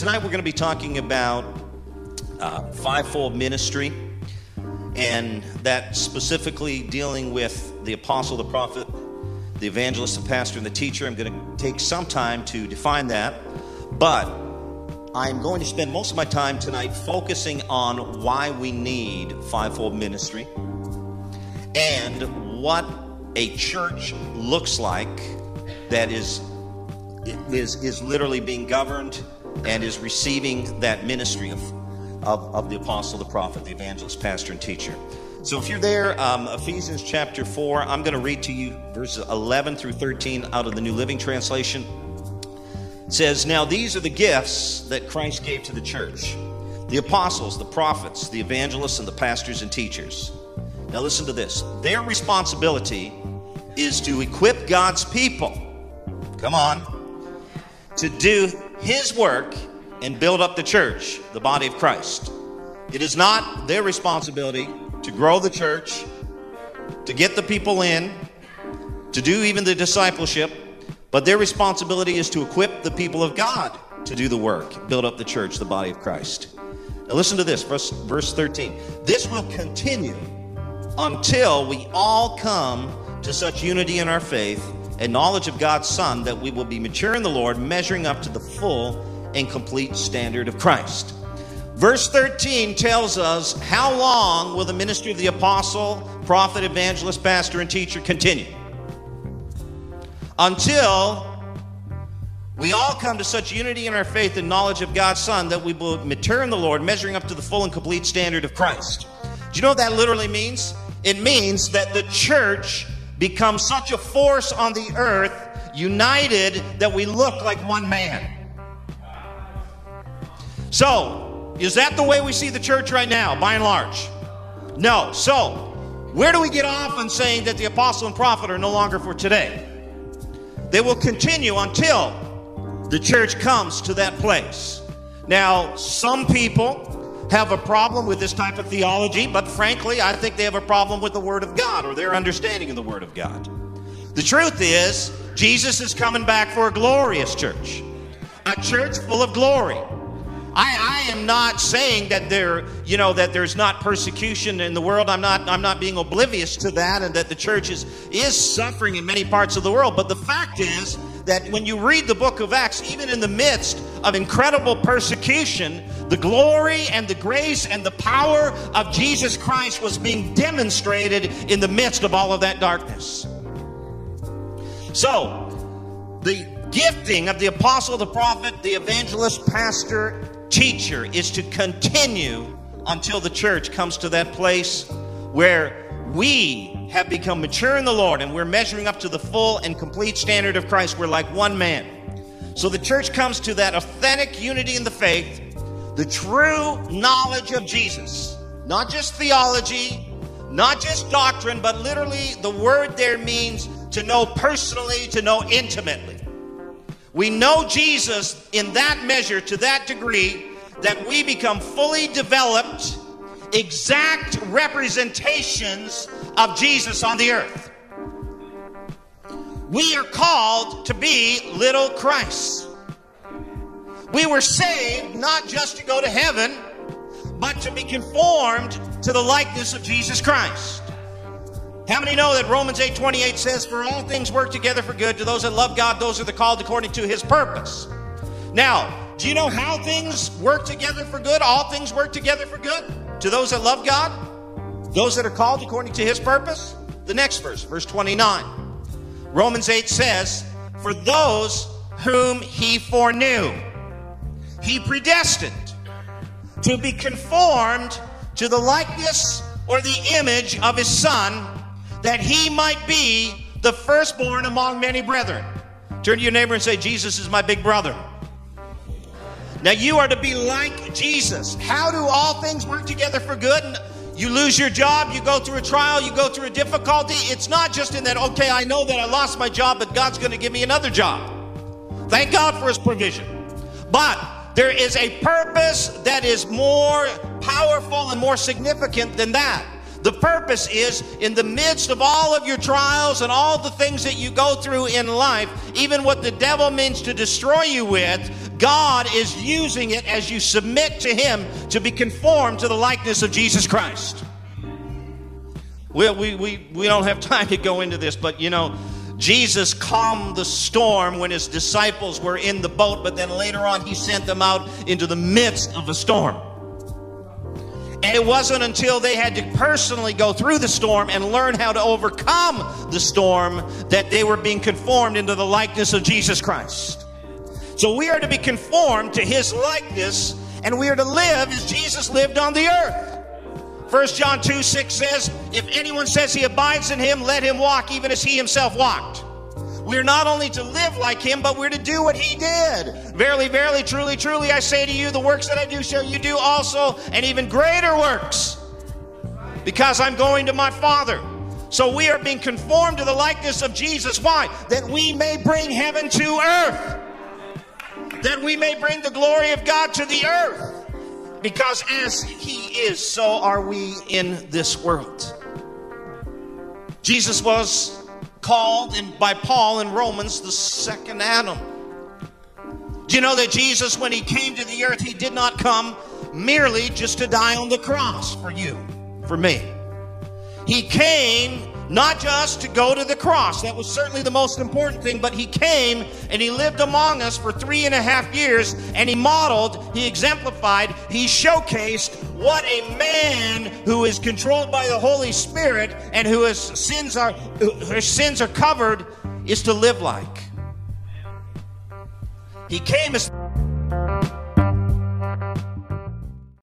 tonight we're going to be talking about uh, fivefold ministry, and that specifically dealing with the apostle, the prophet, the evangelist, the pastor, and the teacher. I'm going to take some time to define that, but I'm going to spend most of my time tonight focusing on why we need fivefold ministry and what a church looks like that is is, is literally being governed and is receiving that ministry of, of, of the apostle, the prophet, the evangelist, pastor, and teacher. So if you're there, um, Ephesians chapter 4, I'm going to read to you verses 11 through 13 out of the New Living Translation. It says, Now these are the gifts that Christ gave to the church the apostles, the prophets, the evangelists, and the pastors and teachers. Now listen to this. Their responsibility is to equip God's people. Come on to do his work and build up the church, the body of Christ. It is not their responsibility to grow the church, to get the people in, to do even the discipleship, but their responsibility is to equip the people of God to do the work, build up the church, the body of Christ. Now listen to this, verse, verse 13. This will continue until we all come to such unity in our faith and knowledge of God's Son that we will be mature in the Lord, measuring up to the full and complete standard of Christ. Verse 13 tells us how long will the ministry of the apostle, prophet, evangelist, pastor, and teacher continue? Until we all come to such unity in our faith and knowledge of God's Son that we will mature in the Lord, measuring up to the full and complete standard of Christ. Do you know what that literally means? It means that the church become such a force on the earth, united, that we look like one man. So, is that the way we see the church right now, by and large? No. So, where do we get off on saying that the apostle and prophet are no longer for today? They will continue until the church comes to that place. Now, some people have a problem with this type of theology, but frankly, I think they have a problem with the Word of God or their understanding of the Word of God. The truth is, Jesus is coming back for a glorious church, a church full of glory. I, I am not saying that there, you know, that there's not persecution in the world. I'm not, I'm not being oblivious to that, and that the church is, is suffering in many parts of the world. But the fact is that when you read the book of Acts, even in the midst of incredible persecution, the glory and the grace and the power of Jesus Christ was being demonstrated in the midst of all of that darkness. So, the gifting of the apostle, the prophet, the evangelist, pastor, teacher is to continue until the church comes to that place where we have become mature in the Lord and we're measuring up to the full and complete standard of Christ. We're like one man. So the church comes to that authentic unity in the faith, the true knowledge of Jesus, not just theology, not just doctrine, but literally the word there means to know personally, to know intimately. We know Jesus in that measure, to that degree, that we become fully developed exact representations of Jesus on the earth. We are called to be little Christ. We were saved not just to go to heaven, but to be conformed to the likeness of Jesus Christ. How many know that Romans 8 28 says, For all things work together for good to those that love God, those are the called according to his purpose? Now, do you know how things work together for good? All things work together for good? To those that love God, those that are called according to his purpose. The next verse, verse 29. Romans 8 says, For those whom he foreknew, he predestined to be conformed to the likeness or the image of his son, that he might be the firstborn among many brethren. Turn to your neighbor and say, Jesus is my big brother. Now you are to be like Jesus. How do all things work together for good? You lose your job, you go through a trial, you go through a difficulty. It's not just in that, okay, I know that I lost my job, but God's going to give me another job. Thank God for his provision. But there is a purpose that is more powerful and more significant than that. The purpose is in the midst of all of your trials and all the things that you go through in life, even what the devil means to destroy you with, God is using it as you submit to Him to be conformed to the likeness of Jesus Christ. Well, we, we, we don't have time to go into this, but you know, Jesus calmed the storm when his disciples were in the boat, but then later on he sent them out into the midst of a storm. And it wasn't until they had to personally go through the storm and learn how to overcome the storm that they were being conformed into the likeness of Jesus Christ. So we are to be conformed to his likeness and we are to live as Jesus lived on the earth. 1 John 2 6 says, If anyone says he abides in him, let him walk even as he himself walked. We're not only to live like him, but we're to do what he did. Verily, verily, truly, truly, I say to you, the works that I do shall you do also, and even greater works, because I'm going to my Father. So we are being conformed to the likeness of Jesus. Why? That we may bring heaven to earth. That we may bring the glory of God to the earth. Because as he is, so are we in this world. Jesus was called in, by Paul in Romans the second Adam. Do you know that Jesus, when he came to the earth, he did not come merely just to die on the cross for you, for me. He came not just to go to the cross, that was certainly the most important thing, but he came and he lived among us for three and a half years and he modeled, he exemplified, he showcased what a man who is controlled by the Holy Spirit and who his sins are, her sins are covered is to live like. He came as